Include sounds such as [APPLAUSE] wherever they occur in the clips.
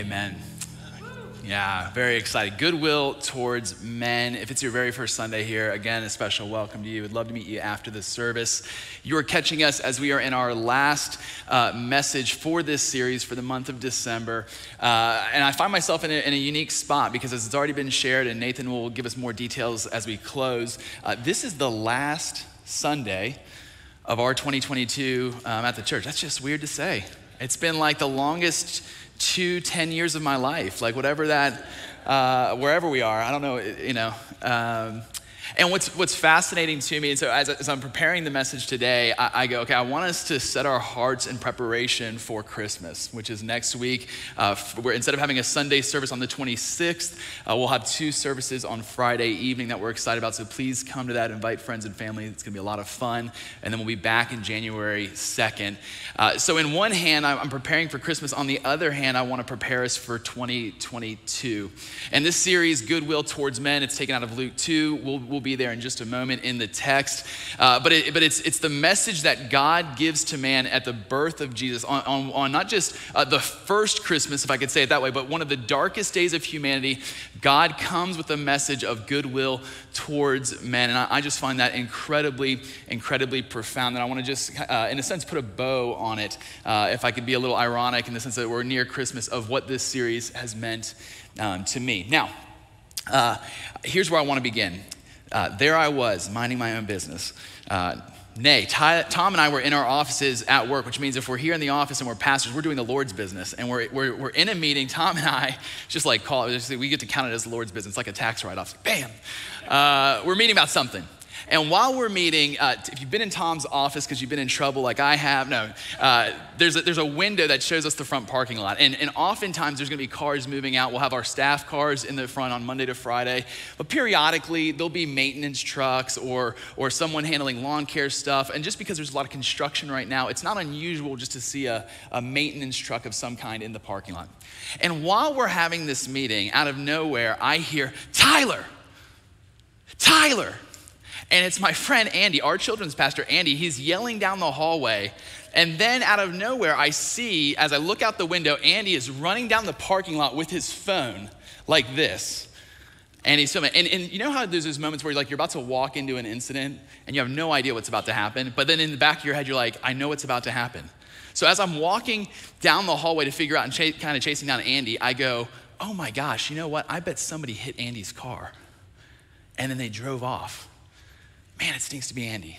Amen. Yeah, very excited. Goodwill towards men. If it's your very first Sunday here, again, a special welcome to you. Would love to meet you after the service. You are catching us as we are in our last uh, message for this series for the month of December. Uh, and I find myself in a, in a, unique spot because, as it's already been shared, and Nathan will give us more details as we close, uh, this is the last Sunday of our 2022 um, at the church. That's just weird to say. It's been like the longest two, 10 years of my life, like whatever that, uh, wherever we are, I don't know, you know. Um, and what's, what's fascinating to me, and so as, as I'm preparing the message today, I, I, go, okay, I want us to set our hearts in preparation for Christmas, which is next week. Uh, where instead of having a Sunday service on the 26th, uh, we'll have two services on Friday evening that we're excited about. So please come to that, invite friends and family. It's going to be a lot of fun. And then we'll be back in January 2nd. Uh, so, in one hand, I'm preparing for Christmas. On the other hand, I want to prepare us for 2022. And this series, Goodwill Towards Men, it's taken out of Luke 2. We'll, we'll will be there in just a moment in the text. Uh, but it, but it's, it's the message that God gives to man at the birth of Jesus on, on, on not just uh, the first Christmas, if I could say it that way, but one of the darkest days of humanity. God comes with a message of goodwill towards men. And I, I just find that incredibly, incredibly profound. And I want to just, uh, in a sense, put a bow on it, uh, if I could be a little ironic in the sense that we're near Christmas, of what this series has meant um, to me. Now, uh, here's where I want to begin. Uh, there I was, minding my own business. Uh, nay, Ty, Tom and I were in our offices at work, which means if we're here in the office and we're pastors, we're doing the Lord's business. And we're, we're, we're in a meeting, Tom and I, just like call it, we get to count it as the Lord's business, like a tax write off. Bam! Uh, we're meeting about something. And while we're meeting, uh, if you've been in Tom's office because you've been in trouble like I have, no, uh, there's, a, there's a window that shows us the front parking lot. And, and oftentimes there's gonna be cars moving out. We'll have our staff cars in the front on Monday to Friday. But periodically there'll be maintenance trucks or, or someone handling lawn care stuff. And just because there's a lot of construction right now, it's not unusual just to see a, a maintenance truck of some kind in the parking lot. And while we're having this meeting, out of nowhere, I hear, Tyler, Tyler. And it's my [LAUGHS] friend Andy, our children's pastor, Andy. He's yelling down the hallway. And then out of nowhere, I see, as I look out the window, Andy is running down the parking lot with his phone like this. And he's filming. And, and you know how there's those moments where you're like you're about to walk into an incident and you have no idea what's about to happen, but then in the back of your head, you're like, I know what's about to happen. So as I'm walking down the hallway to figure out and ch- kind of chasing down Andy, I go, oh my gosh, you know what? I bet somebody hit Andy's car. And then they drove off man, it stinks to be Andy.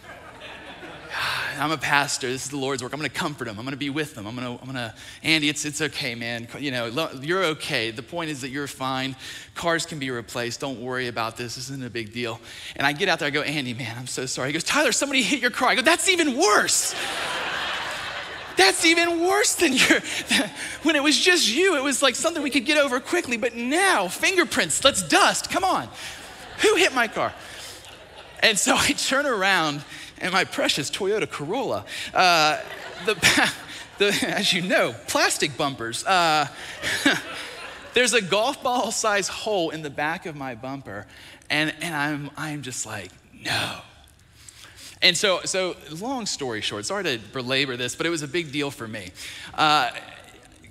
[SIGHS] I'm a pastor. This is the Lord's work. I'm going to comfort him. I'm going to be with him. I'm going to, I'm going to, Andy, it's, it's okay, man. You know, you're okay. The point is that you're fine. Cars can be replaced. Don't worry about this. This isn't a big deal. And I get out there. I go, Andy, man, I'm so sorry. He goes, Tyler, somebody hit your car. I go, that's even worse. That's even worse than your, [LAUGHS] when it was just you, it was like something we could get over quickly. But now, fingerprints, let's dust. Come on. Who hit my car? And so [LAUGHS] I turn around, and my precious Toyota Corolla, uh, the, [LAUGHS] the, as you know, plastic bumpers. Uh, [LAUGHS] there's a golf ball size hole in the back of my bumper, and, and I'm, I'm just like, no. And so, so, long story short, sorry to belabor this, but it was a big deal for me. Uh,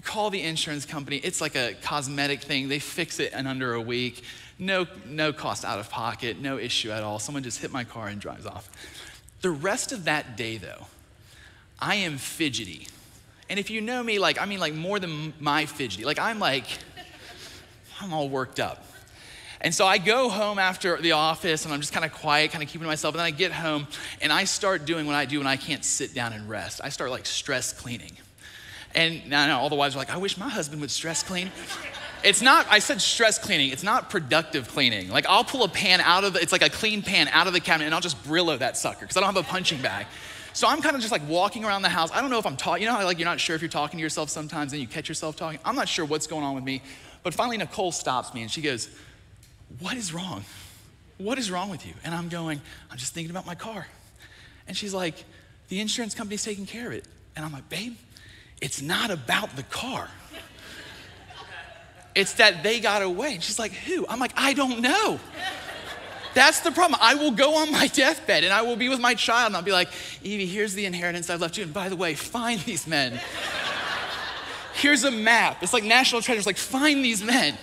call the insurance company. It's like a cosmetic thing. They fix it in under a week. No, no cost out of pocket, no issue at all. Someone just hit my car and drives off. The rest of that day, though, I am fidgety. And if you know me, like, I mean, like, more than my fidgety. Like, I'm like, I'm all worked up. And so I go home after the office and I'm just kind of quiet, kind of keeping to myself. And then I get home and I start doing what I do when I can't sit down and rest. I start like stress cleaning. And now, now all the wives are like, I wish my husband would stress clean. It's not, I said stress cleaning, it's not productive cleaning. Like I'll pull a pan out of the, it's like a clean pan out of the cabinet and I'll just Brillo that sucker because I don't have a punching bag. So I'm kind of just like walking around the house. I don't know if I'm talking, you know how like you're not sure if you're talking to yourself sometimes and you catch yourself talking? I'm not sure what's going on with me. But finally Nicole stops me and she goes, What is wrong? What is wrong with you? And I'm going, I'm just thinking about my car. And she's like, The insurance company's taking care of it. And I'm like, Babe, it's not about the car. It's that they got away. And she's like, Who? I'm like, I don't know. That's the problem. I will go on my [LAUGHS] deathbed and I will be with my child and I'll be like, Evie, here's the inheritance I've left you. And by the way, find these men. Here's a map. It's like national treasures. Like, find these men.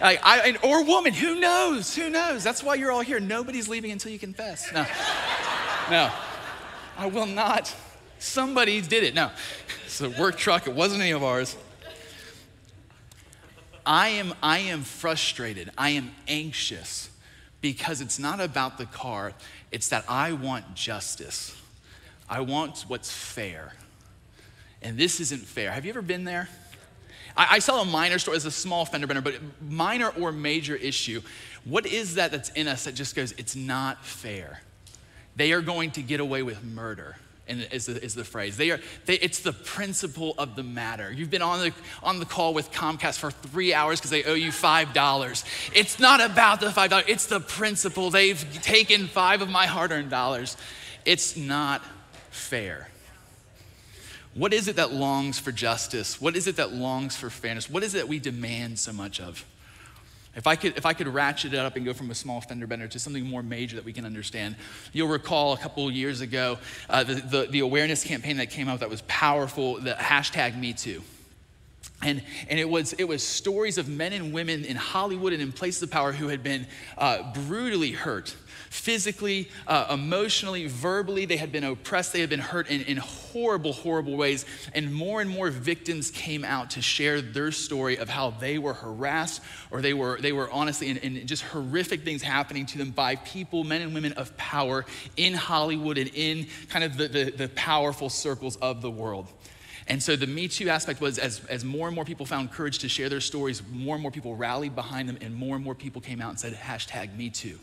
Like, I, or woman. Who knows? Who knows? That's why you're all here. Nobody's leaving until you confess. No. No. I will not. Somebody did it. No. It's a work truck. It wasn't any of ours. I am, I am frustrated. I am anxious because it's not about the car, it's that I want justice. I want what's fair. And this isn't fair. Have you ever been there? I, I saw a minor story as a small fender bender, but minor or major issue. What is that that's in us that just goes, it's not fair? They are going to get away with murder and is the, is the phrase. They are, they, it's the principle of the matter. You've been on the, on the call with Comcast for three hours because they owe you $5. It's not about the $5, it's the principle. They've taken five of my hard earned dollars. It's not fair. What is it that longs for justice? What is it that longs for fairness? What is it that we demand so much of? If I, could, if I could ratchet it up and go from a small fender bender to something more major that we can understand, you'll recall a couple years ago uh, the, the, the, awareness campaign that came out that was powerful, the hashtag MeToo. And, and it, was, it was stories of men and women in Hollywood and in places of power who had been uh, brutally hurt physically, uh, emotionally, verbally. They had been oppressed, they had been hurt in, in horrible, horrible ways. And more and more victims came out to share their story of how they were harassed or they were, they were honestly in, in just horrific things happening to them by people, men and women of power in Hollywood and in kind of the, the, the powerful circles of the world. And so the Me Too aspect was as, as more and more people found courage to share their stories, more and more people rallied behind them, and more and more people came out and said, hashtag Me Too.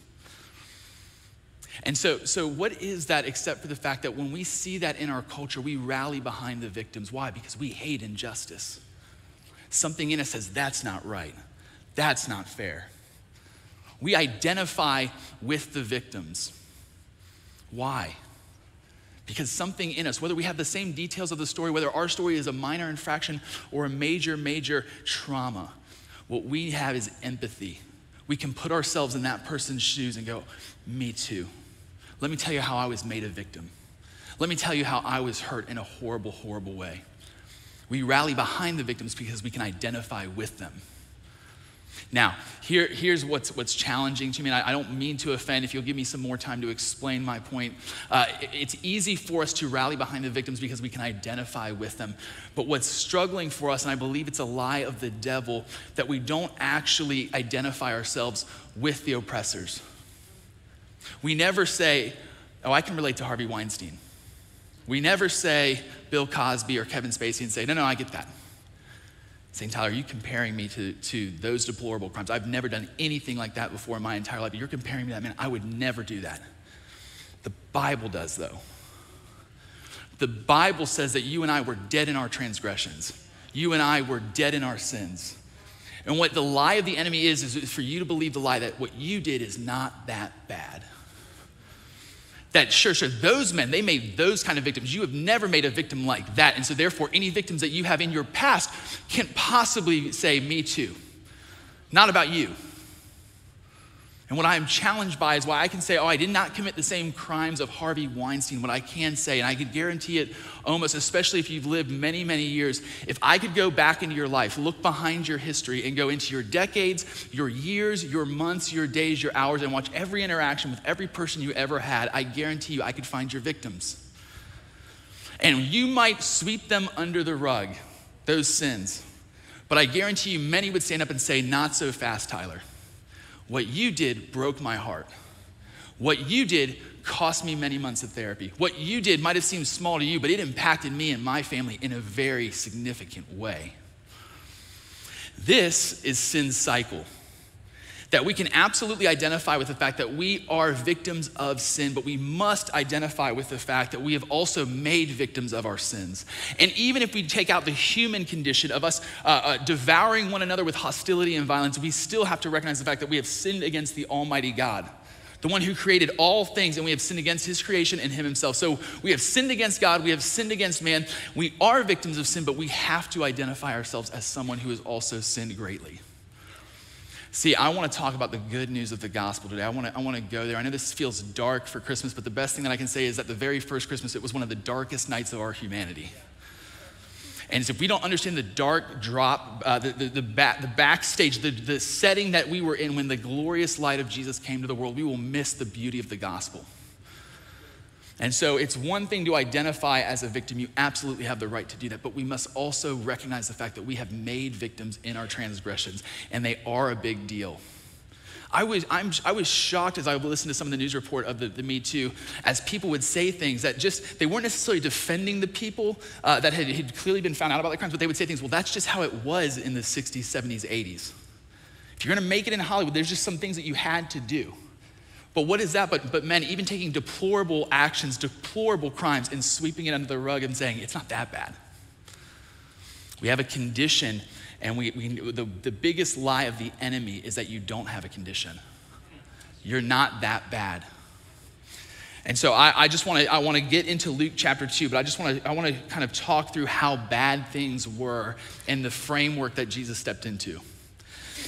And so, so, what is that except for the fact that when we see that in our culture, we rally behind the victims? Why? Because we hate injustice. Something in us says, that's not right, that's not fair. We identify with the victims. Why? Because something in us, whether we have the same details of the story, whether our story is a minor infraction or a major, major trauma, what we have is empathy. We can put ourselves in that person's shoes and go, me too. Let me tell you how I was made a victim. Let me tell you how I was hurt in a horrible, horrible way. We rally behind the victims because we can identify with them. Now, here, here's what's, what's challenging to me, and I, I, don't mean to offend if you'll give me some more time to explain my point. Uh, it, it's easy for us to rally behind the victims because we can identify with them. But what's struggling for us, and I believe it's a lie of the devil, that we don't actually identify ourselves with the oppressors. We never say, oh, I can relate to Harvey Weinstein. We never say Bill Cosby or Kevin Spacey and say, no, no, I get that. Saying, Tyler, are you comparing me to, to those deplorable crimes? I've never done anything like that before in my entire life. You're comparing me to that man. I would never do that. The Bible does, though. The Bible says that you and I were dead in our transgressions. You and I were dead in our sins. And what the lie of the enemy is, is for you to believe the lie that what you did is not that bad. That sure, sure, those men, they made those kind of victims. You have never made a victim like that. And so, therefore, any victims that you have in your past can't possibly say, Me too. Not about you. And what I am challenged by is why I can say, oh, I did not commit the same crimes of Harvey Weinstein. What I can say, and I could guarantee it almost, especially if you've lived many, many years, if I could go back into your life, look behind your history, and go into your decades, your years, your months, your days, your hours, and watch every interaction with every person you ever had, I guarantee you I could find your victims. And you might sweep them under the rug, those sins. But I guarantee you many would stand up and say, Not so fast, Tyler. What you did broke my heart. What you did cost me many months of therapy. What you did might have seemed small to you, but it impacted me and my family in a very significant way. This is sin's cycle that we can absolutely identify with the fact that we are victims of sin, but we must identify with the fact that we have also made victims of our sins. And even if we take out the human condition of us uh, uh, devouring one another with hostility and violence, we still have to recognize the fact that we have sinned against the Almighty God the one who created all things, and we have sinned against his creation and him himself. So we have sinned against God, we have sinned against man. We are victims of sin, but we have to identify ourselves as someone who has also sinned greatly. See, I want to talk about the good news of the gospel today. I want to, I want to go there. I know this feels dark for Christmas, but the best thing that I can say is that the very first Christmas, it was one of the darkest nights of our humanity. And if we don't understand the dark drop, uh, the, the, the, back, the backstage, the, the setting that we were in when the glorious light of Jesus came to the world, we will miss the beauty of the gospel. And so it's one thing to identify as a victim. You absolutely have the right to do that. But we must also recognize the fact that we have made victims in our transgressions, and they are a big deal. I was, I'm, I was shocked as I listened to some of the news report of the, the Me Too, as people would say things that just, they weren't necessarily defending the people uh, that had, had clearly been found out about the crimes, but they would say things, well, that's just how it was in the 60s, 70s, 80s. If you're gonna make it in Hollywood, there's just some things that you had to do. But what is that? But, but men, even taking deplorable actions, deplorable crimes, and sweeping it under the rug and saying, it's not that bad. We have a condition and we, we, the, the biggest lie of the enemy is that you don't have a condition. You're not that bad. And so I, I just want to I want to get into Luke chapter two, but I just want to I want to kind of talk through how bad things were and the framework that Jesus stepped into.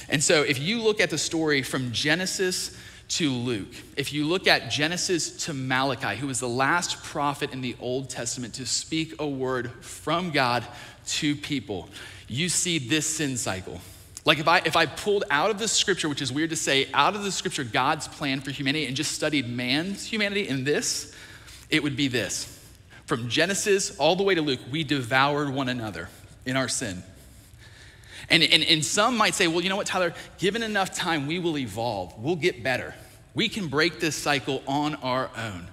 And so if you look at the story from Genesis to Luke, if you look at Genesis to Malachi, who was the last prophet in the Old Testament to speak a word from God to people, you see this sin cycle. Like if I if I pulled out of the scripture, which is weird to say, out of the scripture God's plan for humanity and just studied man's humanity in this, it would be this. From Genesis all the way to Luke, we devoured one another in our sin. And, and, and some might say, well, you know what, Tyler, given enough time, we will evolve. We'll get better. We can break this cycle on our own.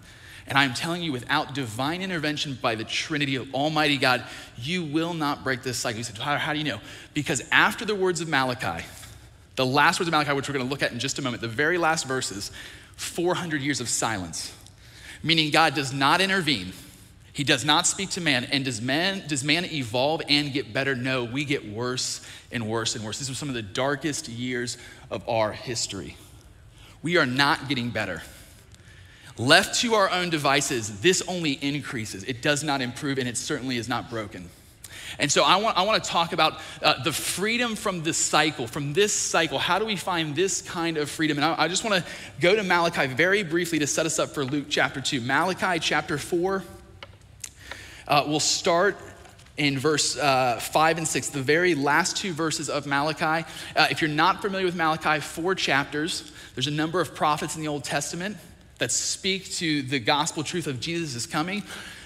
And I'm telling you, without divine intervention by the Trinity of Almighty God, you will not break this cycle. You said, how, how do you know? Because after the words of Malachi, the last words of Malachi, which we're going to look at in just a moment, the very last verses, 400 years of silence, meaning God does not intervene. He does not speak to man. And does man, does man evolve and get better? No, we get worse and worse and worse. These are some of the darkest years of our history. We are not getting better. Left to our own devices, this only increases. It does not improve, and it certainly is not broken. And so I want, I want to talk about uh, the freedom from this cycle, from this cycle. How do we find this kind of freedom? And I, I just want to go to Malachi very briefly to set us up for Luke chapter 2. Malachi chapter 4, uh, we'll start in verse uh, 5 and 6, the very last two verses of Malachi. Uh, if you're not familiar with Malachi, four chapters, there's a number of prophets in the Old Testament that speak to the gospel truth of Jesus is coming.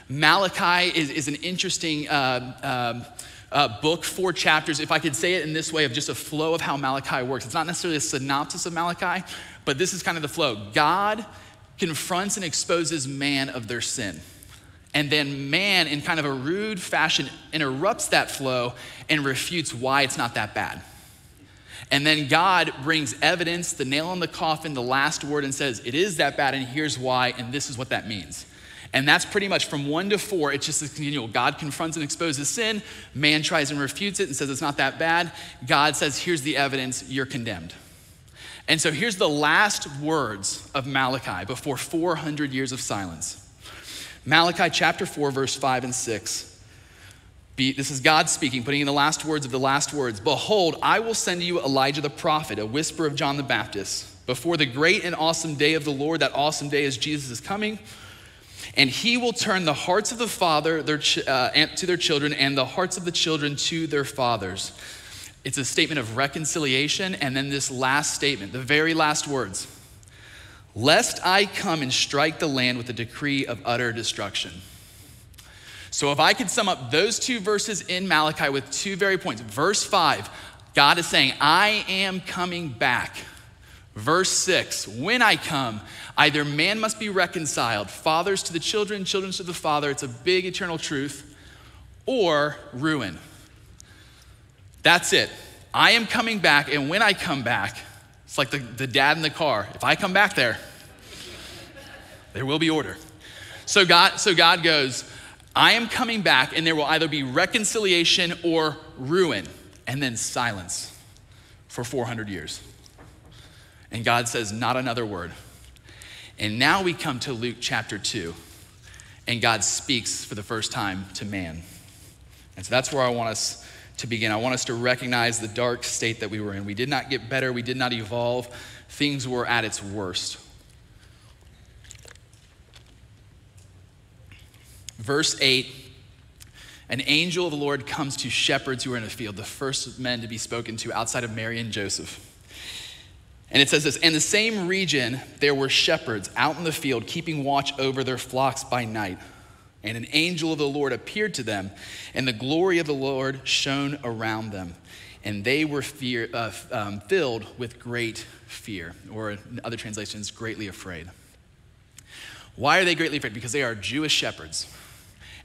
Malachi is, is an interesting uh, um, uh, book, four chapters. If I could say it in this way of just a flow of how Malachi works, it's not necessarily a synopsis of Malachi, but this is kind of the flow. God confronts and exposes man of their sin. And then man, in kind of a rude fashion, interrupts that flow and refutes why it's not that bad. And then God brings evidence, the nail in the coffin, the last word, and says, It is that bad, and here's why, and this is what that means. And that's pretty much from one to four, it's just a continual. God confronts and exposes sin, man tries and refutes it and says it's not that bad. God says, Here's the evidence, you're condemned. And so here's the last words of Malachi before 400 years of silence. Malachi chapter 4, verse 5 and 6. Be, this is God speaking, putting in the last words of the last words. Behold, I will send you Elijah the prophet, a whisper of John the Baptist, before the great and awesome day of the Lord. That awesome day is Jesus is coming. And he will turn the hearts of the father their uh, to their children and the hearts of the children to their fathers. It's a statement of reconciliation. And then this last statement, the very last words Lest I come and strike the land with a decree of utter destruction. So, if I could sum up those two verses in Malachi with two very points. Verse 5, God is saying, I am coming back. Verse 6, when I come, either man must be reconciled, fathers to the children, children to the father, it's a big eternal truth, or ruin. That's it. I am coming back, and when I come back, it's like the, the dad in the car. If I come back there, there will be order. So God, so God goes, I am coming back, and there will either be reconciliation or ruin, and then silence for 400 years. And God says, Not another word. And now we come to Luke chapter 2, and God speaks for the first time to man. And so that's where I want us to begin. I want us to recognize the dark state that we were in. We did not get better, we did not evolve, things were at its worst. Verse 8 an angel of the Lord comes to shepherds who are in a field, the first men to be spoken to outside of Mary and Joseph. And it says this In the same region, there were shepherds out in the field, keeping watch over their flocks by night. And an angel of the Lord appeared to them, and the glory of the Lord shone around them. And they were fear, uh, um, filled with great fear, or in other translations, greatly afraid. Why are they greatly afraid? Because they are Jewish shepherds.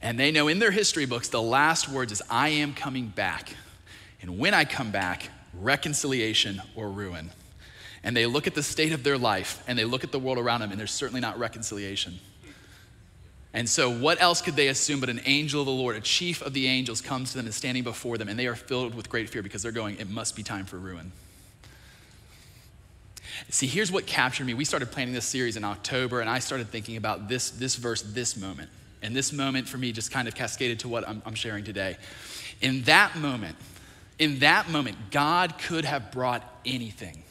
And they know in their history books, the last words is, I am coming back. And when I come back, reconciliation or ruin. And they look at the state of their life and they look at the world around them, and there's certainly not reconciliation. And so, what else could they assume but an angel of the Lord, a chief of the angels, comes to them and standing before them, and they are filled with great fear because they're going, It must be time for ruin. See, here's what captured me. We started planning this series in October, and I started thinking about this, this verse, this moment. And this moment for me just kind of cascaded to what I'm, I'm sharing today. In that moment, in that moment, God could have brought anything,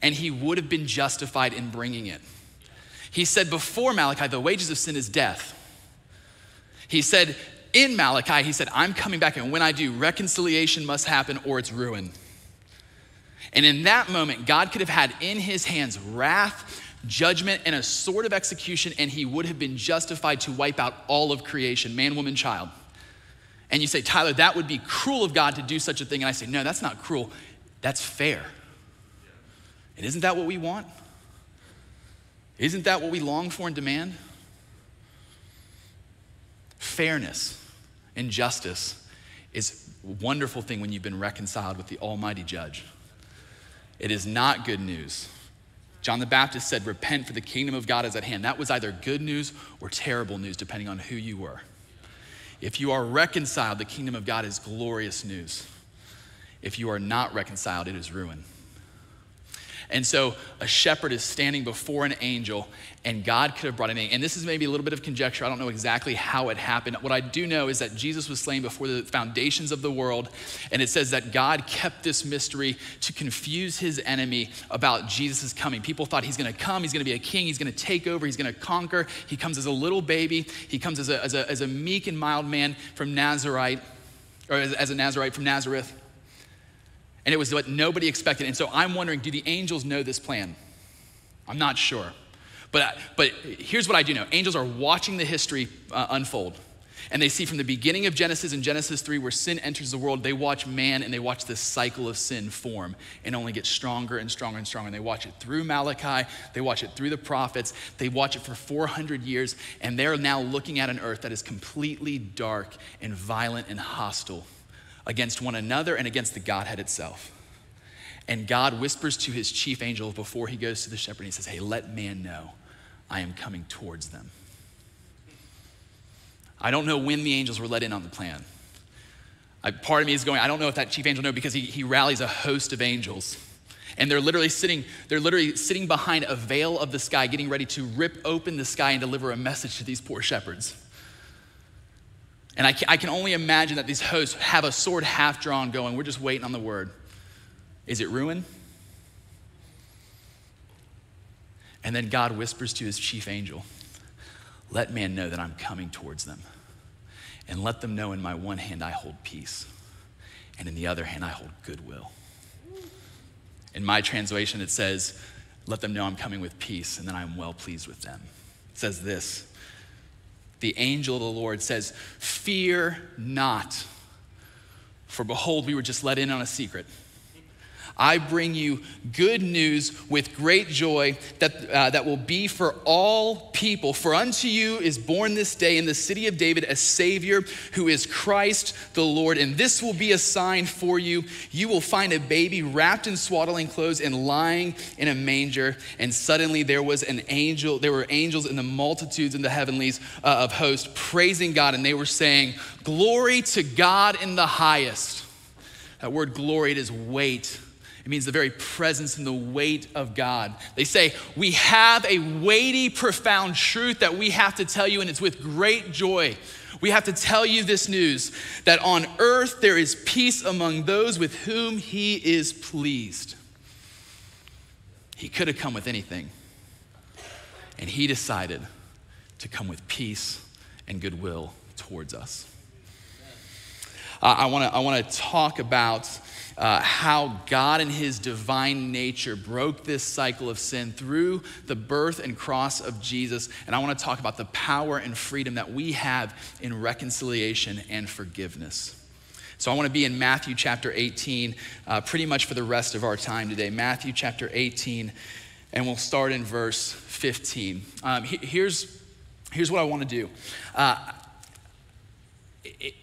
and he would have been justified in bringing it. He said before Malachi, the wages of sin is death. He said in Malachi, he said, I'm coming back, and when I do, reconciliation must happen or it's ruin. And in that moment, God could have had in his hands wrath, judgment, and a sword of execution, and he would have been justified to wipe out all of creation man, woman, child. And you say, Tyler, that would be cruel of God to do such a thing. And I say, no, that's not cruel. That's fair. And isn't that what we want? Isn't that what we long for and demand? Fairness and justice is a wonderful thing when you've been reconciled with the Almighty Judge. It is not good news. John the Baptist said, Repent, for the kingdom of God is at hand. That was either good news or terrible news, depending on who you were. If you are reconciled, the kingdom of God is glorious news. If you are not reconciled, it is ruin. And so a shepherd is standing before an angel, and God could have brought an angel. And this is maybe a little bit of conjecture. I don't know exactly how it happened. What I do know is that Jesus was slain before the foundations of the world, and it says that God kept this mystery to confuse his enemy about Jesus' coming. People thought he's going to come, he's going to be a king, he's going to take over, he's going to conquer. He comes as a little baby, he comes as a, as a, as a meek and mild man from Nazarite, or as, as a Nazarite from Nazareth. And it was what nobody expected. And so I'm wondering do the angels know this plan? I'm not sure. But, but here's what I do know angels are watching the history uh, unfold. And they see from the beginning of Genesis and Genesis 3, where sin enters the world, they watch man and they watch this cycle of sin form and only get stronger and stronger and stronger. And they watch it through Malachi, they watch it through the prophets, they watch it for 400 years, and they're now looking at an earth that is completely dark and violent and hostile against one another and against the Godhead itself. And God whispers to his chief angel before he goes to the shepherd, and he says, Hey, let man know I am coming towards them. I don't know when the angels were let in on the plan. I, part of me is going, I don't know if that chief angel know because he, he rallies a host of angels. And they're literally sitting, they're literally sitting behind a veil of the sky, getting ready to rip open the sky and deliver a message to these poor shepherds. And I can, I can only imagine that these hosts have a sword half drawn going, we're just waiting on the word. Is it ruin? And then God whispers to his chief angel, Let man know that I'm coming towards them. And let them know in my one hand I hold peace, and in the other hand I hold goodwill. In my translation, it says, Let them know I'm coming with peace, and then I'm well pleased with them. It says this The angel of the Lord says, Fear not, for behold, we were just let in on a secret. I bring you good news with great joy that, uh, that will be for all people. For unto you is born this day in the city of David a Savior who is Christ the Lord. And this will be a sign for you. You will find a baby wrapped in swaddling clothes and lying in a manger. And suddenly there was an angel, there were angels in the multitudes in the heavenlies uh, of hosts praising God. And they were saying, Glory to God in the highest. That word glory, it is weight it means the very presence and the weight of God. They say, We have a weighty, profound truth that we have to tell you, and it's with great joy. We have to tell you this news that on earth there is peace among those with whom he is pleased. He could have come with anything, and he decided to come with peace and goodwill towards us. uh, I want to I wanna talk about uh, how God in his divine nature broke this cycle of sin through the birth and cross of Jesus. And I want to talk about the power and freedom that we have in reconciliation and forgiveness. So I want to be in Matthew chapter 18 uh, pretty much for the rest of our time today. Matthew chapter 18, and we'll start in verse 15. Um, he, here's, here's what I want to do. Uh, it,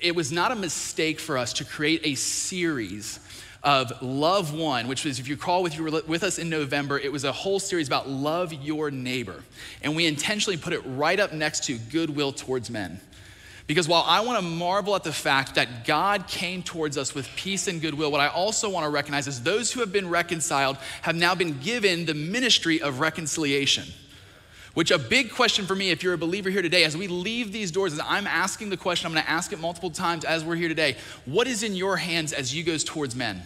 it was not a mistake for us to create a series of Love One, which was, if you recall, with, you were with us in November, it was a whole series about love your neighbor. And we intentionally put it right up next to goodwill towards men. Because while I want to marvel at the fact that God came towards us with peace and goodwill, what I also want to recognize is those who have been reconciled have now been given the ministry of reconciliation. Which a big question for me, if you're a believer here today, as we leave these doors, is I'm asking the question, I'm gonna ask it multiple times as we're here today. What is in your hands as you go towards men?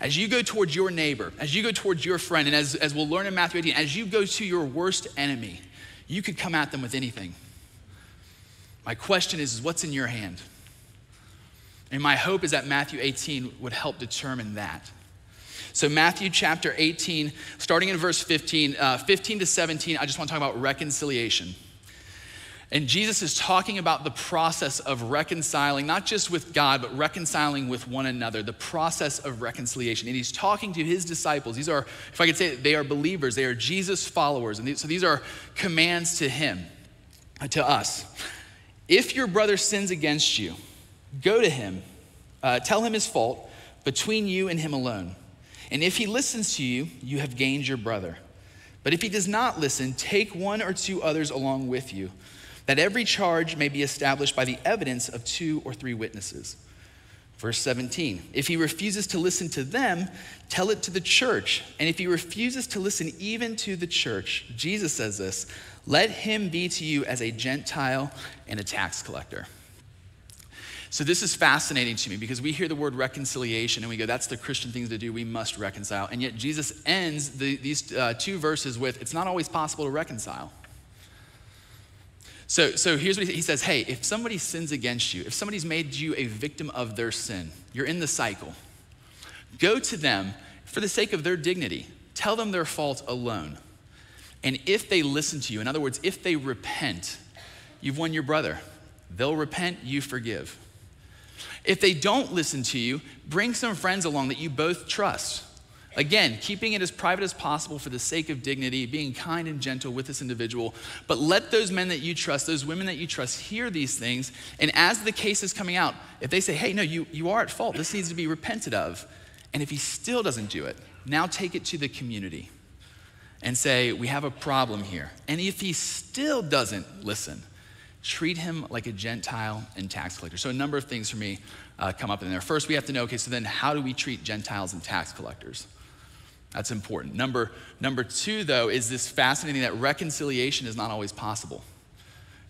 As you go towards your neighbor, as you go towards your friend, and as, as we'll learn in Matthew 18, as you go to your worst enemy, you could come at them with anything. My question is, is what's in your hand? And my hope is that Matthew 18 would help determine that. So, Matthew chapter 18, starting in verse 15, uh, 15 to 17, I just want to talk about reconciliation. And Jesus is talking about the process of reconciling, not just with God, but reconciling with one another, the process of reconciliation. And he's talking to his disciples. These are, if I could say, they are believers, they are Jesus followers. And so these are commands to him, uh, to us. If your brother sins against you, go to him, uh, tell him his fault between you and him alone. And if he listens to you, you have gained your brother. But if he does not listen, take one or two others along with you, that every charge may be established by the evidence of two or three witnesses. Verse 17 If he refuses to listen to them, tell it to the church. And if he refuses to listen even to the church, Jesus says this let him be to you as a Gentile and a tax collector. So, this is fascinating to me because we hear the word reconciliation and we go, that's the Christian thing to do. We must reconcile. And yet, Jesus ends the, these uh, two verses with, it's not always possible to reconcile. So, so here's what he, he says Hey, if somebody sins against you, if somebody's made you a victim of their sin, you're in the cycle, go to them for the sake of their dignity. Tell them their fault alone. And if they listen to you, in other words, if they repent, you've won your brother. They'll repent, you forgive. If they don't listen to you, bring some friends along that you both trust. Again, keeping it as private as possible for the sake of dignity, being kind and gentle with this individual. But let those men that you trust, those women that you trust, hear these things. And as the case is coming out, if they say, hey, no, you, you are at fault, this needs to be repented of. And if he still doesn't do it, now take it to the community and say, we have a problem here. And if he still doesn't listen, treat him like a Gentile and tax collector. So, a number of things for me uh, come up in there. First, we have to know okay, so then how do we treat Gentiles and tax collectors? That's important. Number, number two, though, is this fascinating that reconciliation is not always possible.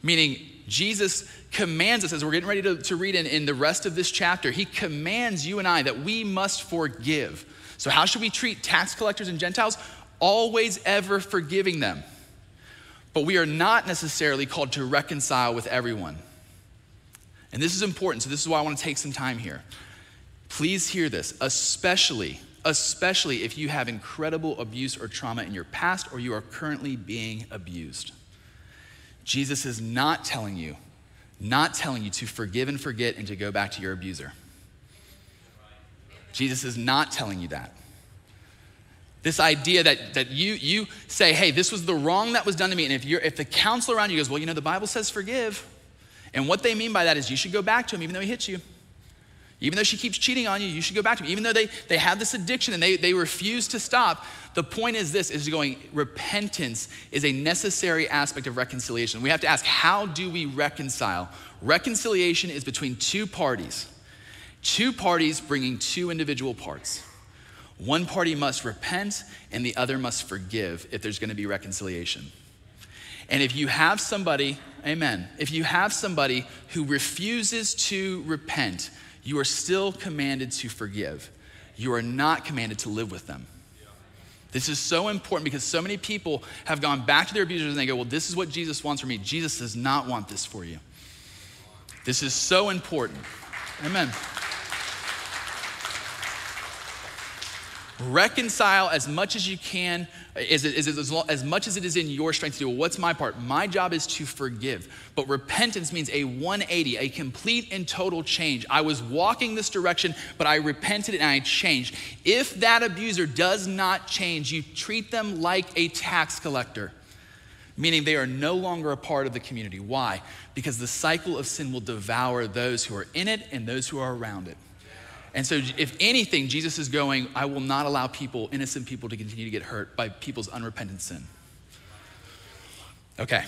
Meaning, Jesus commands us, as we're getting ready to, to read in, in the rest of this chapter, he commands you and I that we must forgive. So, how should we treat tax collectors and Gentiles? Always ever forgiving them. But we are not necessarily called to reconcile with everyone. And this is important, so this is why I want to take some time here. Please hear this, especially, especially if you have incredible abuse or trauma in your past or you are currently being abused. Jesus is not telling you, not telling you to forgive and forget and to go back to your abuser. Jesus is not telling you that. This idea that, that you, you say, hey, this was the wrong that was done to me. And if, you're, if the counselor around you goes, well, you know, the Bible says forgive. And what they mean by that is you should go back to him even though he hits you. Even though she keeps cheating on you, you should go back to him. Even though they, they have this addiction and they, they refuse to stop, the point is this is going, repentance is a necessary aspect of reconciliation. We have to ask, how do we reconcile? Reconciliation is between two parties, two parties bringing two individual parts. One party must repent and the other must forgive if there's going to be reconciliation. And if you have somebody, amen, if you have somebody who refuses to repent, you are still commanded to forgive. You are not commanded to live with them. This is so important because so many people have gone back to their abusers and they go, Well, this is what Jesus wants for me. Jesus does not want this for you. This is so important. Amen. Reconcile as much as you can, as, as, as, as, much as it is in your strength to do. What's my part? My job is to forgive. But repentance means a 180, a complete and total change. I was walking this direction, but I repented and I changed. If that abuser does not change, you treat them like a tax collector, meaning they are no longer a part of the community. Why? Because the cycle of sin will devour those who are in it and those who are around it. And so, if anything, Jesus is going, I will not allow people, innocent people, to continue to get hurt by people's unrepentant sin. Okay.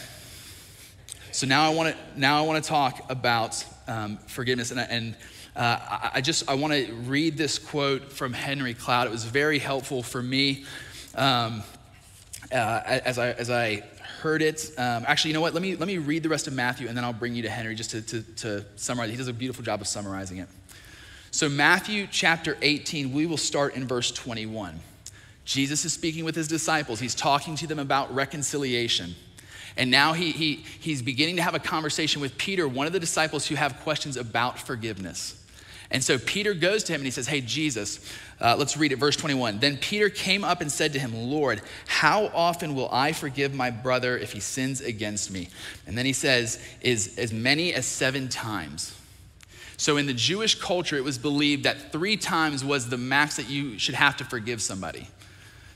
So now I want to now I want to talk about um, forgiveness, and, and uh, I, I, just I want to read this quote from Henry Cloud. It was very helpful for me um, uh, as I as I heard it. Um, actually, you know what? Let me let me read the rest of Matthew, and then I'll bring you to Henry just to, to, to summarize. He does a beautiful job of summarizing it. So, Matthew chapter 18, we will start in verse 21. Jesus is speaking with his disciples, he's talking to them about reconciliation. And now he, he, he's beginning to have a conversation with Peter, one of the disciples who have questions about forgiveness. And so Peter goes to him and he says, Hey, Jesus, uh, let's read it, verse 21. Then Peter came up and said to him, Lord, how often will I forgive my brother if he sins against me? And then he says, Is as many as seven times. So, in the Jewish culture, it was believed that three times was the max that you should have to forgive somebody.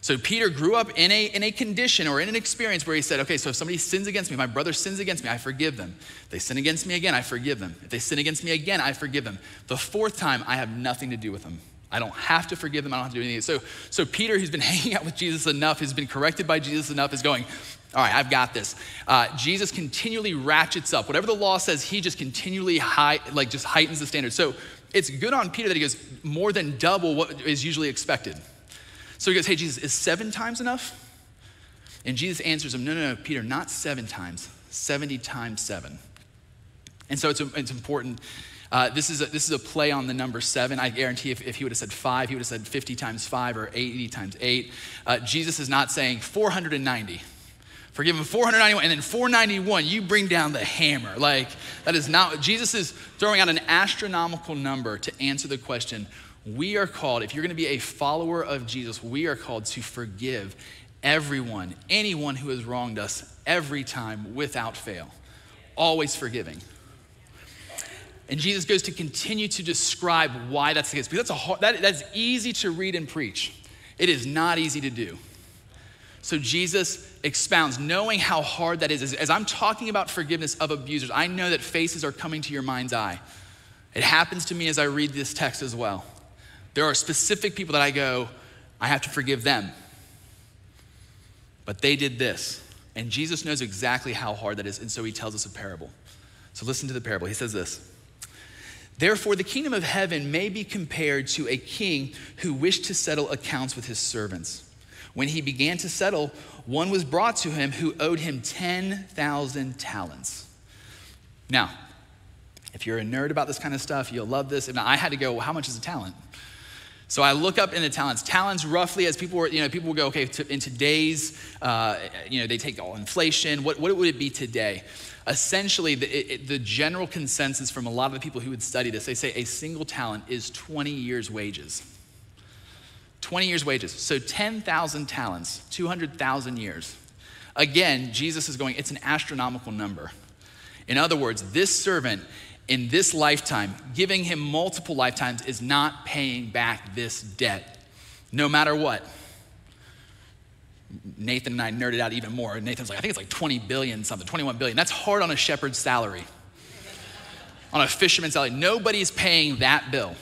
So, Peter grew up in a, in a condition or in an experience where he said, okay, so if somebody sins against me, my brother sins against me, I forgive them. If they sin against me again, I forgive them. If they sin against me again, I forgive them. The fourth time, I have nothing to do with them. I don't have to forgive them. I don't have to do anything. So, so Peter, who's been [LAUGHS] hanging out with Jesus enough, has been corrected by Jesus enough, is going, all right, I've got this. Uh, Jesus continually ratchets up. Whatever the law says, he just continually high, like just heightens the standard. So it's good on Peter that he goes more than double what is usually expected. So he goes, hey, Jesus, is seven times enough? And Jesus answers him, no, no, no, Peter, not seven times, 70 times seven. And so it's, it's important. Uh, this, is a, this is a play on the number seven. I guarantee if, if he would have said five, he would have said 50 times five or 80 times eight. Uh, Jesus is not saying 490. Forgive him 491, and then 491, you bring down the hammer. Like, that is not, Jesus is throwing out an astronomical number to answer the question. We are called, if you're gonna be a follower of Jesus, we are called to forgive everyone, anyone who has wronged us every time without fail. Always forgiving. And Jesus goes to continue to describe why that's the case. Because that's, a hard, that, that's easy to read and preach. It is not easy to do. So Jesus expounds, knowing how hard that is. As, I'm talking about forgiveness of abusers, I know that faces are coming to your mind's eye. It happens to me as I read this text as well. There are specific people that I go, I have to forgive them. But they did this. And Jesus knows exactly how hard that is. And so he tells us a parable. So listen to the parable. He says this. Therefore, the kingdom of heaven may be compared to a king who wished to settle accounts with his servants. When he began to settle, one was brought to him who owed him 10,000 talents. Now, if you're a nerd about this kind of stuff, you'll love this. Now, I had to go, well, how much is a talent? So I look up into talents. Talents, roughly, as people were, you know, people will go, okay, to, in today's, uh, you know, they take all inflation. What, what would it be today? Essentially, the, it, the general consensus from a lot of the people who would study this, they say a single talent is 20 years' wages. 20 years' wages. So 10,000 talents, 200,000 years. Again, Jesus is going, it's an astronomical number. In other words, this servant in this lifetime, giving him multiple lifetimes, is not paying back this debt, no matter what. Nathan and I nerded out even more. Nathan's like, I think it's like 20 billion something, 21 billion. That's hard on a shepherd's salary, [LAUGHS] on a fisherman's salary. Nobody's paying that bill.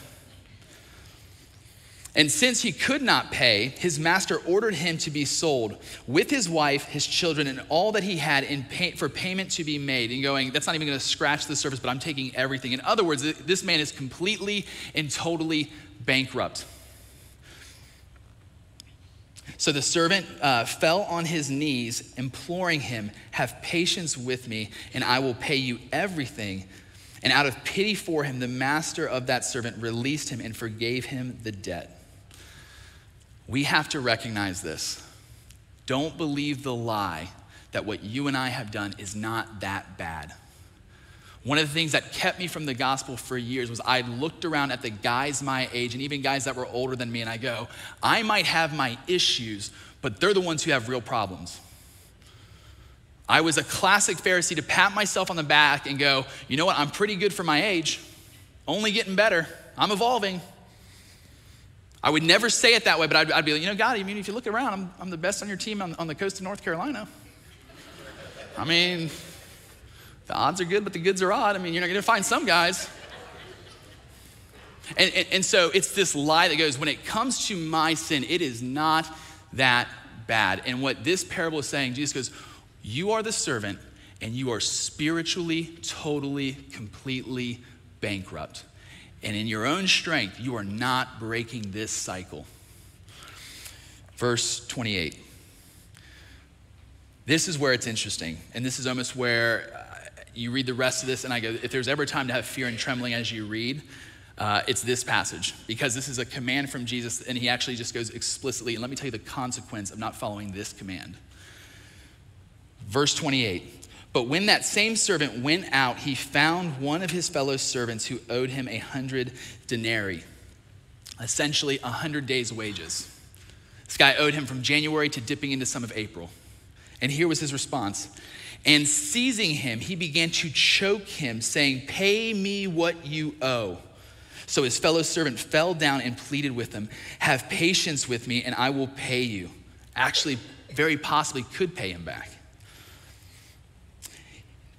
And since he could not pay, his master ordered him to be sold with his wife, his children, and all that he had in pay, for payment to be made. And going, that's not even going to scratch the surface, but I'm taking everything. In other words, this man is completely and totally bankrupt. So the servant uh, fell on his knees, imploring him, Have patience with me, and I will pay you everything. And out of pity for him, the master of that servant released him and forgave him the debt. We have to recognize this. Don't believe the lie that what you and I have done is not that bad. One of the things that kept me from the gospel for years was I looked around at the guys my age and even guys that were older than me, and I go, I might have my issues, but they're the ones who have real problems. I was a classic Pharisee to pat myself on the back and go, you know what, I'm pretty good for my age, only getting better, I'm evolving. I would never say it that way, but I'd, I'd be like, you know, God, I mean, if you look around, I'm, I'm the best on your team on, on the coast of North Carolina. I mean, the odds are good, but the goods are odd. I mean, you're not going to find some guys. And, and, and, so it's this lie that goes, when it comes to my sin, it is not that bad. And what this parable is saying, Jesus goes, You are the servant, and you are spiritually, totally, completely bankrupt. And in your own strength, you are not breaking this cycle. Verse 28. This is where it's interesting. And this is almost where you read the rest of this, and I go, if there's ever time to have fear and trembling as you read, uh, it's this passage because this is a command from Jesus, and he actually just goes explicitly, and let me tell you the consequence of not following this command. Verse 28 But when that same servant went out, he found one of his fellow servants who owed him a hundred denarii, essentially a hundred days' wages. This guy owed him from January to dipping into some of April. And here was his response and seizing him, he began to choke him, saying, Pay me what you owe. So his fellow servant fell down and pleaded with him, Have patience with me, and I will pay you. Actually, very possibly could pay him back.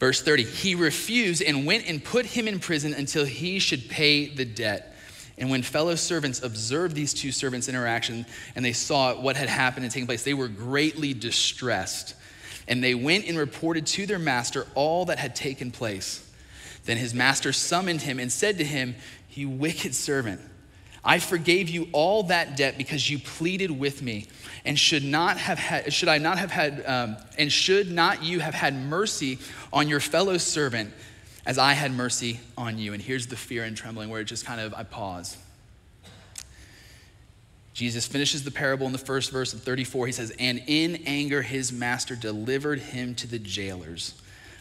Verse 30 He refused and went and put him in prison until he should pay the debt. And when fellow servants observed these two servants' interaction and they saw what had happened and taken place, they were greatly distressed and they went and reported to their master all that had taken place. Then his master summoned him and said to him, You wicked servant, I forgave you all that debt because you pleaded with me. And should not have had, should I not have had, um, and should not you have had mercy on your fellow servant as I had mercy on you? And here's the fear and trembling where it just kind of, I pause. Jesus finishes the parable in the first verse of 34. He says, And in anger his master delivered him to the jailers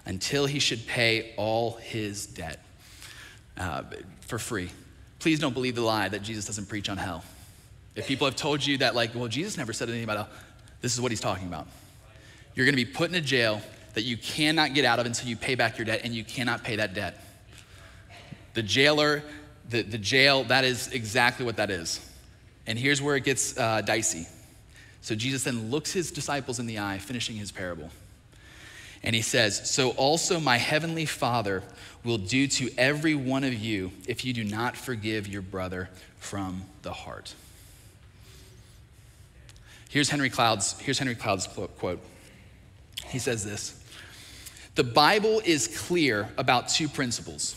until he should pay all his debt uh, for free. Please don't believe the lie that Jesus doesn't preach on hell. If people have told you that, like, well, Jesus never said anything about hell, this is what he's talking about. You're going to be put in a jail that you cannot get out of until you pay back your debt, and you cannot pay that debt. The jailer, the, the jail, that is exactly what that is. And here's where it gets uh, dicey. So Jesus then looks his disciples in the eye, finishing his parable. And he says, So also my heavenly Father will do to every one of you if you do not forgive your brother from the heart. Here's Henry Cloud's, here's Henry Cloud's quote. He says this The Bible is clear about two principles.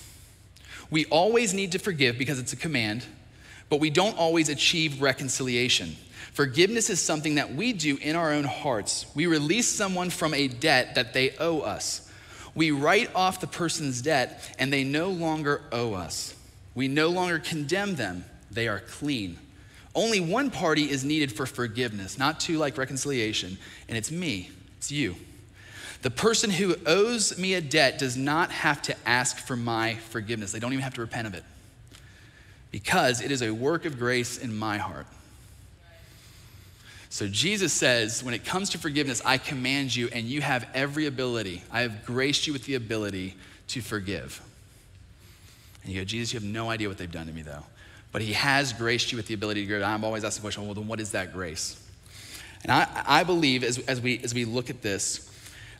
We always need to forgive because it's a command, but we don't always achieve reconciliation. Forgiveness is something that we do in our own hearts. We release someone from a debt that they owe us. We write off the person's debt and they no longer owe us. We no longer condemn them, they are clean. Only one party is needed for forgiveness, not two like reconciliation, and it's me, it's you. The person who owes me a debt does not have to ask for my forgiveness, they don't even have to repent of it because it is a work of grace in my heart. So Jesus says, when it comes to forgiveness, I command you, and you have every ability. I have graced you with the ability to forgive. And you go, Jesus, you have no idea what they've done to me, though. But he has graced you with the ability to forgive. I'm always asking the question, well, then what is that grace? And I, I believe as, as, we, as we look at this,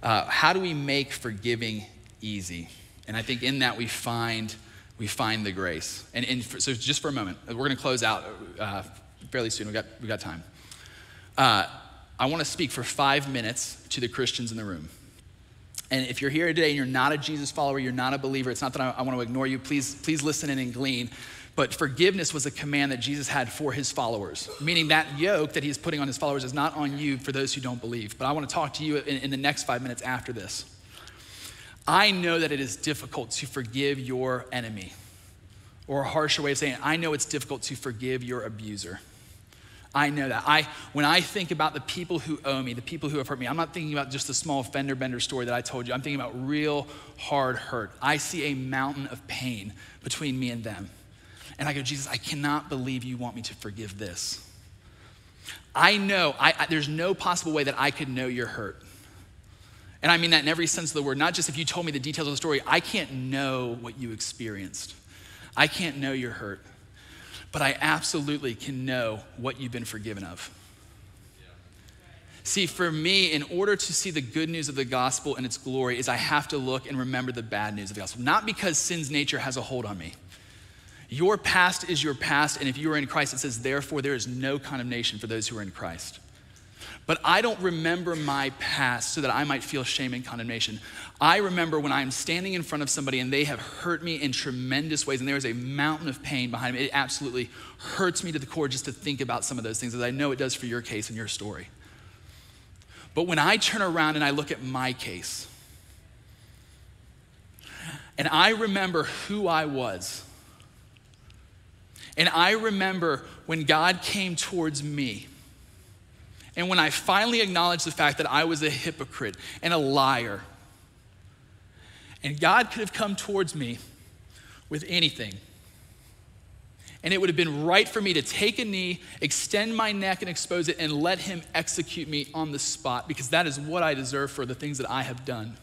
uh, how do we make forgiving easy? And I think in that we find we find the grace. And, and for, so, just for a moment, we're going to close out uh, fairly soon. We got we got time. Uh, I want to speak for five minutes to the Christians in the room. And if you're here today and you're not a Jesus follower, you're not a believer, it's not that I, I want to ignore you. Please, please listen in and glean. But forgiveness was a command that Jesus had for his followers, meaning that yoke that he's putting on his followers is not on you for those who don't believe. But I want to talk to you in, in the next five minutes after this. I know that it is difficult to forgive your enemy. Or a harsher way of saying it, I know it's difficult to forgive your abuser. I know that. I, when I think about the people who owe me, the people who have hurt me, I'm not thinking about just the small fender bender story that I told you. I'm thinking about real hard hurt. I see a mountain of pain between me and them. And I go, Jesus, I cannot believe you want me to forgive this. I know I, I, there's no possible way that I could know your hurt. And I mean that in every sense of the word, not just if you told me the details of the story. I can't know what you experienced, I can't know your hurt but I absolutely can know what you've been forgiven of. See, for me, in order to see the good news of the gospel and its glory, is I have to look and remember the bad news of the gospel. Not because sin's nature has a hold on me. Your past is your past, and if you are in Christ, it says, therefore, there is no condemnation for those who are in Christ. But I don't remember my past so that I might feel shame and condemnation. I remember when I'm standing in front of somebody and they have hurt me in tremendous ways, and there is a mountain of pain behind me. It absolutely hurts me to the core just to think about some of those things, as I know it does for your case and your story. But when I turn around and I look at my case, and I remember who I was, and I remember when God came towards me and when I finally acknowledged the fact that I was a hypocrite and a liar, and God could have come towards me with anything, and it would have been right for me to take a knee, extend my neck, and expose it, and let Him execute me on the spot because that is what I deserve for the things that I have done.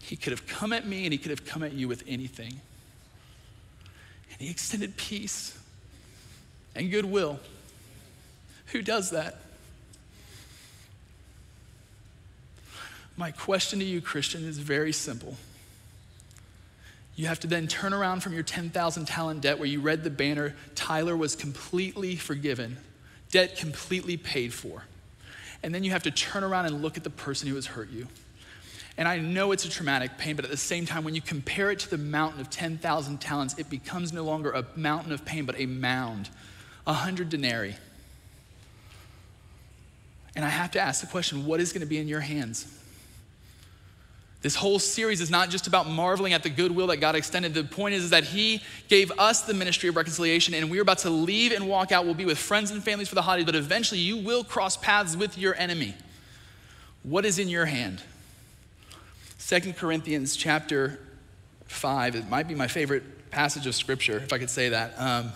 He could have come at me and He could have come at you with anything. And He extended peace and goodwill. Who does that? My question to you, Christian, is very simple. You have to then turn around from your 10,000 talent debt where you read the banner, Tyler was completely forgiven, debt completely paid for. And then you have to turn around and look at the person who has hurt you. And I know it's a traumatic pain, but at the same time, when you compare it to the mountain of 10,000 talents, it becomes no longer a mountain of pain, but a mound, a hundred denarii. And I have to ask the question what is going to be in your hands? This whole series is not just about marveling at the goodwill that God extended. The point is, is that He gave us the ministry of reconciliation, and we're about to leave and walk out. We'll be with friends and families for the holidays, but eventually you will cross paths with your enemy. What is in your hand? Second Corinthians chapter 5, it might be my favorite passage of scripture, if I could say that. Um,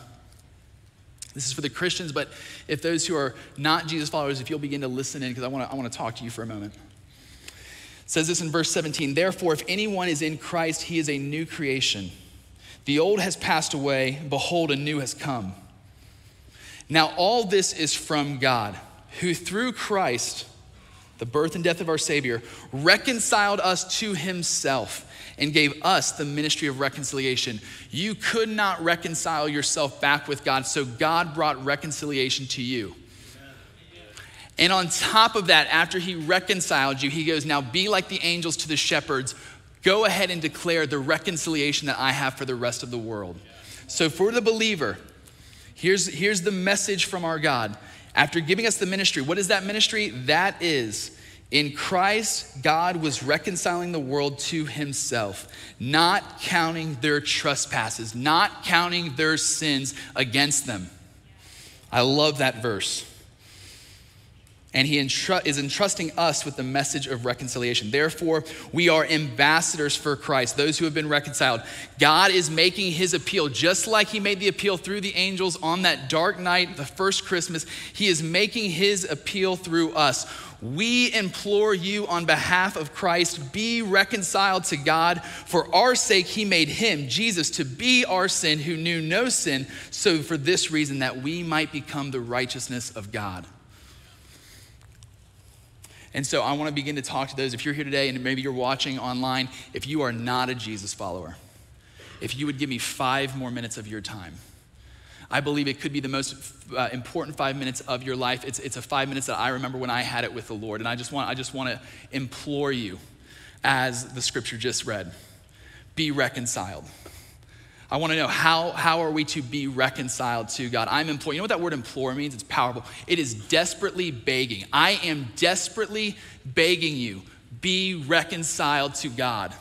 this is for the Christians, but if those who are not Jesus followers, if you'll begin to listen in, because I want to I want to talk to you for a moment. It says this in verse 17 Therefore, if anyone is in Christ, he is a new creation. The old has passed away, behold, a new has come. Now, all this is from God, who through Christ, the birth and death of our Savior, reconciled us to himself and gave us the ministry of reconciliation. You could not reconcile yourself back with God, so God brought reconciliation to you. And on top of that, after he reconciled you, he goes, Now be like the angels to the shepherds. Go ahead and declare the reconciliation that I have for the rest of the world. So, for the believer, here's, here's the message from our God. After giving us the ministry, what is that ministry? That is in Christ, God was reconciling the world to himself, not counting their trespasses, not counting their sins against them. I love that verse. And he is entrusting us with the message of reconciliation. Therefore, we are ambassadors for Christ, those who have been reconciled. God is making his appeal, just like he made the appeal through the angels on that dark night, the first Christmas. He is making his appeal through us. We implore you on behalf of Christ, be reconciled to God. For our sake, he made him, Jesus, to be our sin who knew no sin, so for this reason, that we might become the righteousness of God. And so I want to begin to talk to those. If you're here today and maybe you're watching online, if you are not a Jesus follower, if you would give me five more minutes of your time. I believe it could be the most uh, important five minutes of your life. It's, it's a five minutes that I remember when I had it with the Lord. And I just want, I just want to implore you, as the scripture just read, be reconciled. I want to know how, how are we to be reconciled to God? I'm imploring. You know what that word implore means? It's powerful. It is desperately begging. I am desperately begging you, be reconciled to God.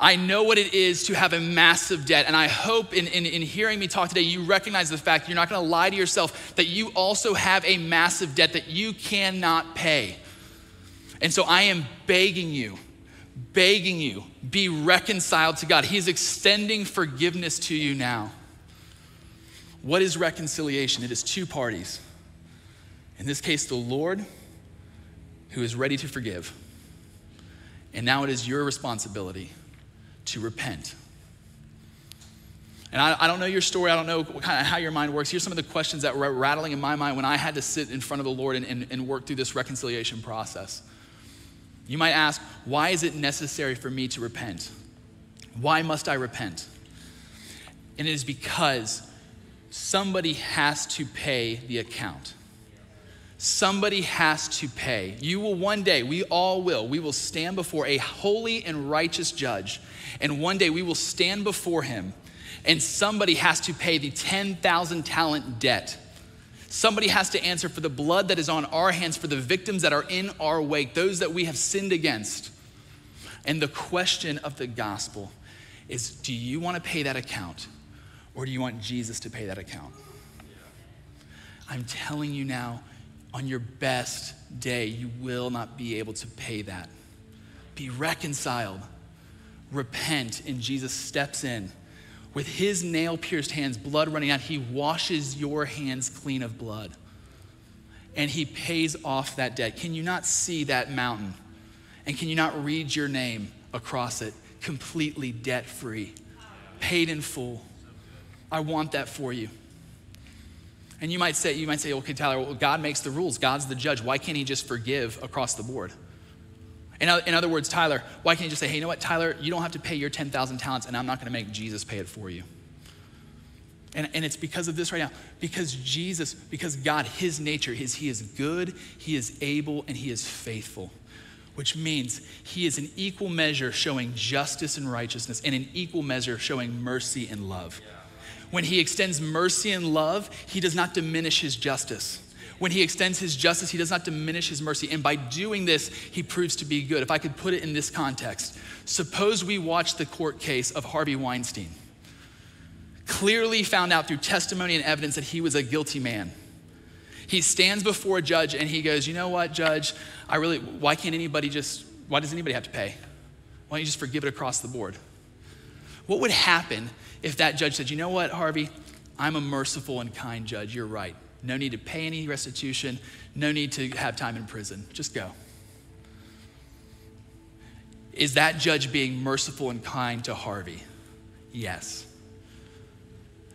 I know what it is to have a massive debt. And I hope in, in, in hearing me talk today, you recognize the fact you're not going to lie to yourself that you also have a massive debt that you cannot pay. And so I am begging you, begging you, be reconciled to God. He is extending forgiveness to you now. What is reconciliation? It is two parties. In this case, the Lord, who is ready to forgive. And now it is your responsibility to repent. And I, I, don't know your story. I don't know kind of how your mind works. Here's some of the questions that were rattling in my mind when I had to sit in front of the Lord and, and, and work through this reconciliation process. You might ask, why is it necessary for me to repent? Why must I repent? And it is because somebody has to pay the account. Somebody has to pay. You will one day, we all will, we will stand before a holy and righteous judge. And one day we will stand before him, and somebody has to pay the 10,000 talent debt. Somebody has to answer for the blood that is on our hands, for the victims that are in our wake, those that we have sinned against. And the question of the gospel is do you want to pay that account, or do you want Jesus to pay that account? I'm telling you now, on your best day, you will not be able to pay that. Be reconciled, repent, and Jesus steps in. With his nail pierced hands, blood running out, he washes your hands clean of blood. And he pays off that debt. Can you not see that mountain? And can you not read your name across it completely debt free, paid in full? I want that for you. And you might say, you might say, okay, Tyler, well, God makes the rules. God's the judge. Why can't he just forgive across the board? In, in other words, Tyler, why can't you just say, hey, you know what, Tyler, you don't have to pay your 10,000 talents, and I'm not going to make Jesus pay it for you. And, and it's because of this right now. Because Jesus, because God, his nature is he is good, he is able, and he is faithful. Which means he is in equal measure showing justice and righteousness, and in equal measure showing mercy and love. When he extends mercy and love, he does not diminish his justice. When he extends his justice, he does not diminish his mercy. And by doing this, he proves to be good. If I could put it in this context, suppose we watch the court case of Harvey Weinstein. Clearly found out through testimony and evidence that he was a guilty man. He stands before a judge and he goes, You know what, judge? I really, why can't anybody just, why does anybody have to pay? Why don't you just forgive it across the board? What would happen if that judge said, you know what, Harvey, I'm a merciful and kind judge. You're right. No need to pay any restitution, no need to have time in prison. Just go. Is that judge being merciful and kind to Harvey? Yes.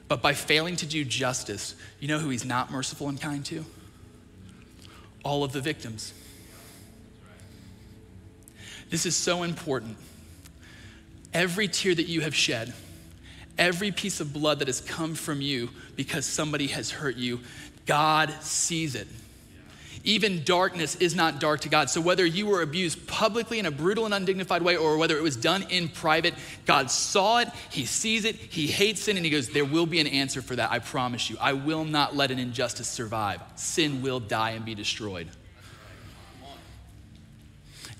But by failing to do justice, you know who he's not merciful and kind to? All of the victims. This is so important. Every tear that you have shed, every piece of blood that has come from you because somebody has hurt you, God sees it. Even darkness is not dark to God. So, whether you were abused publicly in a brutal and undignified way or whether it was done in private, God saw it, He sees it, He hates sin, and He goes, There will be an answer for that, I promise you. I will not let an injustice survive. Sin will die and be destroyed.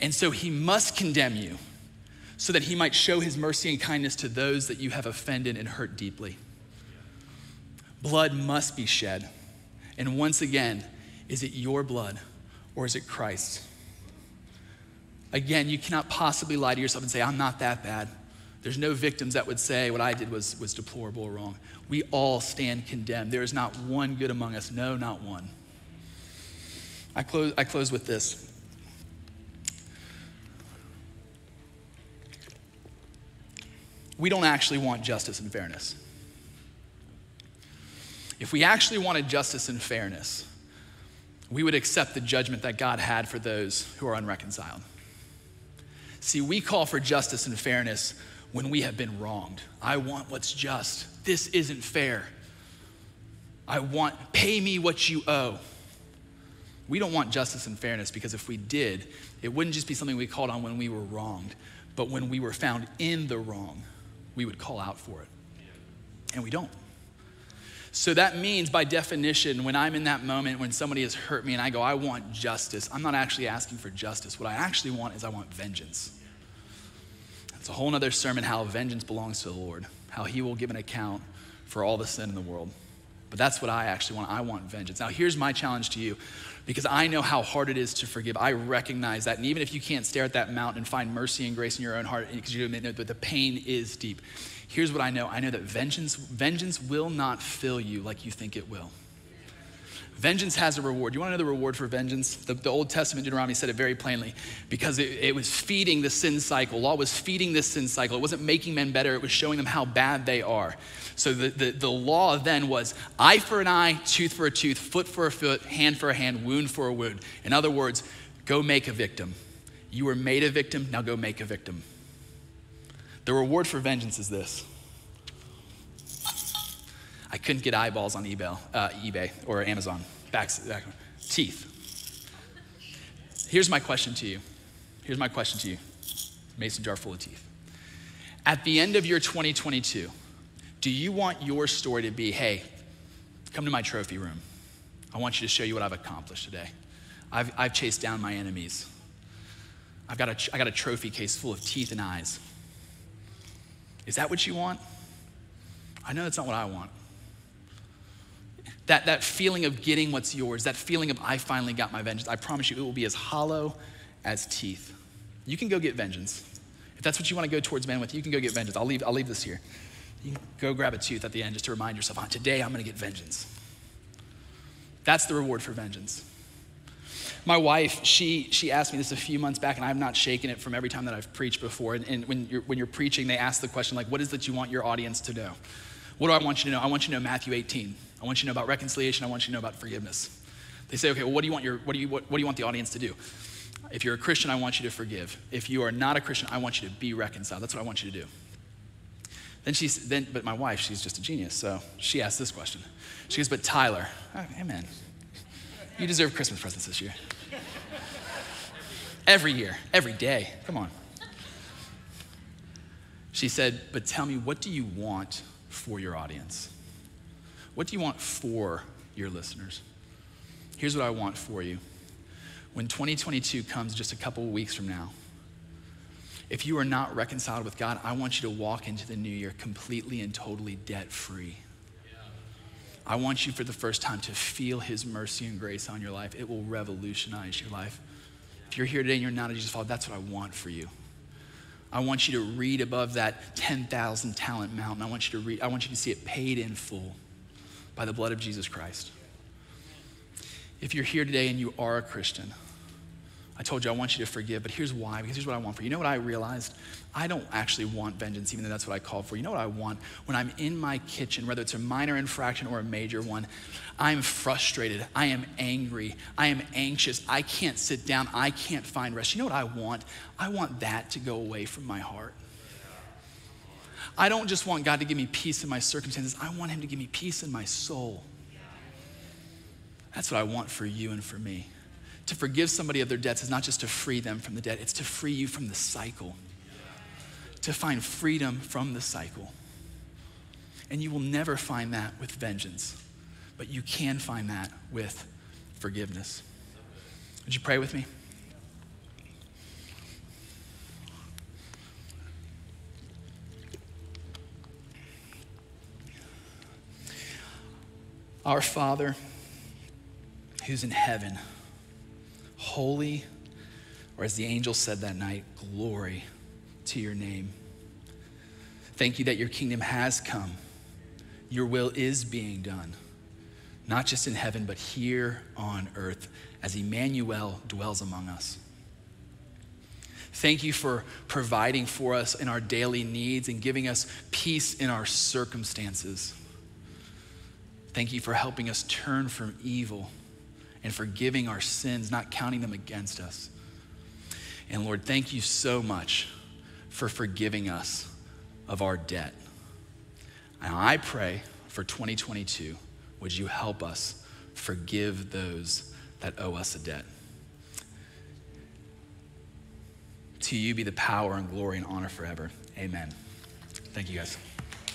And so, He must condemn you so that he might show his mercy and kindness to those that you have offended and hurt deeply. Blood must be shed. And once again, is it your blood or is it Christ's? Again, you cannot possibly lie to yourself and say, I'm not that bad. There's no victims that would say what I did was, was deplorable or wrong. We all stand condemned. There is not one good among us. No, not one. I close, I close with this. we don't actually want justice and fairness. If we actually wanted justice and fairness, we would accept the judgment that God had for those who are unreconciled. See, we call for justice and fairness when we have been wronged. I want what's just. This isn't fair. I want, pay me what you owe. We don't want justice and fairness because if we did, it wouldn't just be something we called on when we were wronged, but when we were found in the wrong we would call out for it. And we don't. So that means, by definition, when I'm in that moment when somebody has hurt me and I go, I want justice, I'm not actually asking for justice. What I actually want is I want vengeance. It's a whole other sermon how vengeance belongs to the Lord, how he will give an account for all the sin in the world. But that's what I actually want. I want vengeance. Now, here's my challenge to you because I know how hard it is to forgive. I recognize that. And even if you can't stare at that mountain and find mercy and grace in your own heart, because you know that the pain is deep, here's what I know I know that vengeance, vengeance will not fill you like you think it will. Vengeance has a reward. You want to know the reward for vengeance? The, the Old Testament Deuteronomy said it very plainly because it, it, was feeding the sin cycle. Law was feeding this sin cycle. It wasn't making men better, it was showing them how bad they are. So the, the, the law then was eye for an eye, tooth for a tooth, foot for a foot, hand for a hand, wound for a wound. In other words, go make a victim. You were made a victim, now go make a victim. The reward for vengeance is this I couldn't get eyeballs on eBay, uh, eBay or Amazon. Back, back, teeth. Here's my question to you. Here's my question to you. Mason jar full of teeth. At the end of your 2022, do you want your story to be, hey, come to my trophy room? I want you to show you what I've accomplished today. I've, I've chased down my enemies. I've got, a, I got a trophy case full of teeth and eyes. Is that what you want? I know that's not what I want that, that feeling of getting what's yours, that feeling of I finally got my vengeance, I promise you it will be as hollow as teeth. You can go get vengeance. If that's what you want to go towards men with, you can go get vengeance. I'll leave, I'll leave this here. You can go grab a tooth at the end just to remind yourself, oh, today I'm going to get vengeance. That's the reward for vengeance. My wife, she, she asked me this a few months back, and I've not shaken it from every time that I've preached before. And, and when, you're, when you're preaching, they ask the question, like, what is it you want your audience to know? What do I want you to know? I want you to know Matthew 18. I want you to know about reconciliation. I want you to know about forgiveness. They say, okay, well, what do you want, your, what do you, what, what do you want the audience to do? If you're a Christian, I want you to forgive. If you are not a Christian, I want you to be reconciled. That's what I want you to do. Then she's, then, but my wife, she's just a genius. So she asked this question. She goes, but Tyler, oh, amen. You deserve Christmas presents this year. Every year, every day. Come on. She said, but tell me, what do you want for your audience? What do you want for your listeners? Here's what I want for you. When 2022 comes just a couple weeks from now, if you are not reconciled with God, I want you to walk into the new year completely and totally debt free. I want you for the first time to feel His mercy and grace on your life. It will revolutionize your life. If you're here today and you're not a Jesus follower, that's what I want for you. I want you to read above that 10,000 talent mountain. I want you to read, I want you to see it paid in full by the blood of Jesus Christ. If you're here today and you are a Christian, I told you I want you to forgive, but here's why. Because here's what I want for you. You know what I realized? I don't actually want vengeance, even though that's what I called for. You know what I want? When I'm in my kitchen, whether it's a minor infraction or a major one, I'm frustrated. I am angry. I am anxious. I can't sit down. I can't find rest. You know what I want? I want that to go away from my heart. I don't just want God to give me peace in my circumstances, I want Him to give me peace in my soul. That's what I want for you and for me. To forgive somebody of their debts is not just to free them from the debt, it's to free you from the cycle, to find freedom from the cycle. And you will never find that with vengeance, but you can find that with forgiveness. Would you pray with me? Our Father who's in heaven, holy, or as the angel said that night, glory to your name. Thank you that your kingdom has come. Your will is being done, not just in heaven, but here on earth as Emmanuel dwells among us. Thank you for providing for us in our daily needs and giving us peace in our circumstances. Thank you for helping us turn from evil and forgiving our sins, not counting them against us. And Lord, thank you so much for forgiving us of our debt. And I pray for 2022, would you help us forgive those that owe us a debt? To you be the power and glory and honor forever. Amen. Thank you, guys.